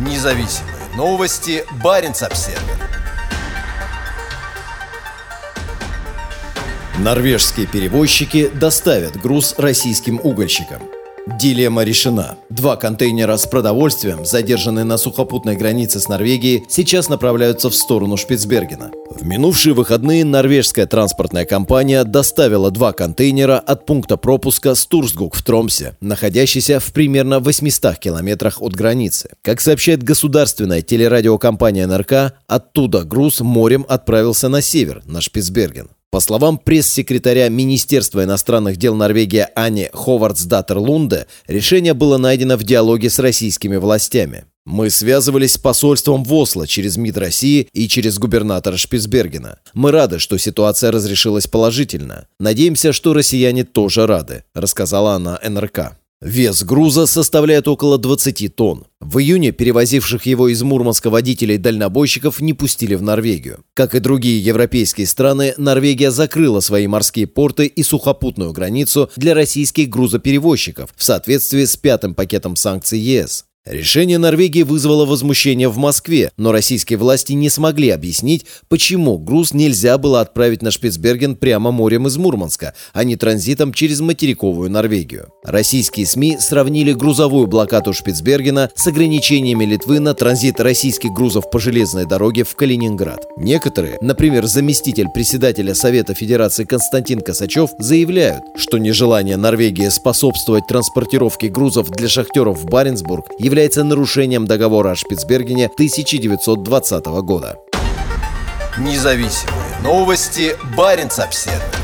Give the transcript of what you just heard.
Независимые новости. Барин обсерва Норвежские перевозчики доставят груз российским угольщикам. Дилемма решена. Два контейнера с продовольствием, задержанные на сухопутной границе с Норвегией, сейчас направляются в сторону Шпицбергена. В минувшие выходные норвежская транспортная компания доставила два контейнера от пункта пропуска Стурсгук в Тромсе, находящийся в примерно 800 километрах от границы. Как сообщает государственная телерадиокомпания НРК, оттуда груз морем отправился на север, на Шпицберген. По словам пресс-секретаря Министерства иностранных дел Норвегии Ани Ховардсдаттер Лунде, решение было найдено в диалоге с российскими властями. Мы связывались с посольством в через МИД России и через губернатора Шпицбергена. Мы рады, что ситуация разрешилась положительно. Надеемся, что россияне тоже рады, рассказала она НРК. Вес груза составляет около 20 тонн. В июне перевозивших его из Мурманска водителей-дальнобойщиков не пустили в Норвегию. Как и другие европейские страны, Норвегия закрыла свои морские порты и сухопутную границу для российских грузоперевозчиков в соответствии с пятым пакетом санкций ЕС. Решение Норвегии вызвало возмущение в Москве, но российские власти не смогли объяснить, почему груз нельзя было отправить на Шпицберген прямо морем из Мурманска, а не транзитом через материковую Норвегию. Российские СМИ сравнили грузовую блокаду Шпицбергена с ограничениями Литвы на транзит российских грузов по железной дороге в Калининград. Некоторые, например, заместитель председателя Совета Федерации Константин Косачев, заявляют, что нежелание Норвегии способствовать транспортировке грузов для шахтеров в Баренцбург является нарушением договора о Шпицбергене 1920 года. Независимые новости. Барин обседный.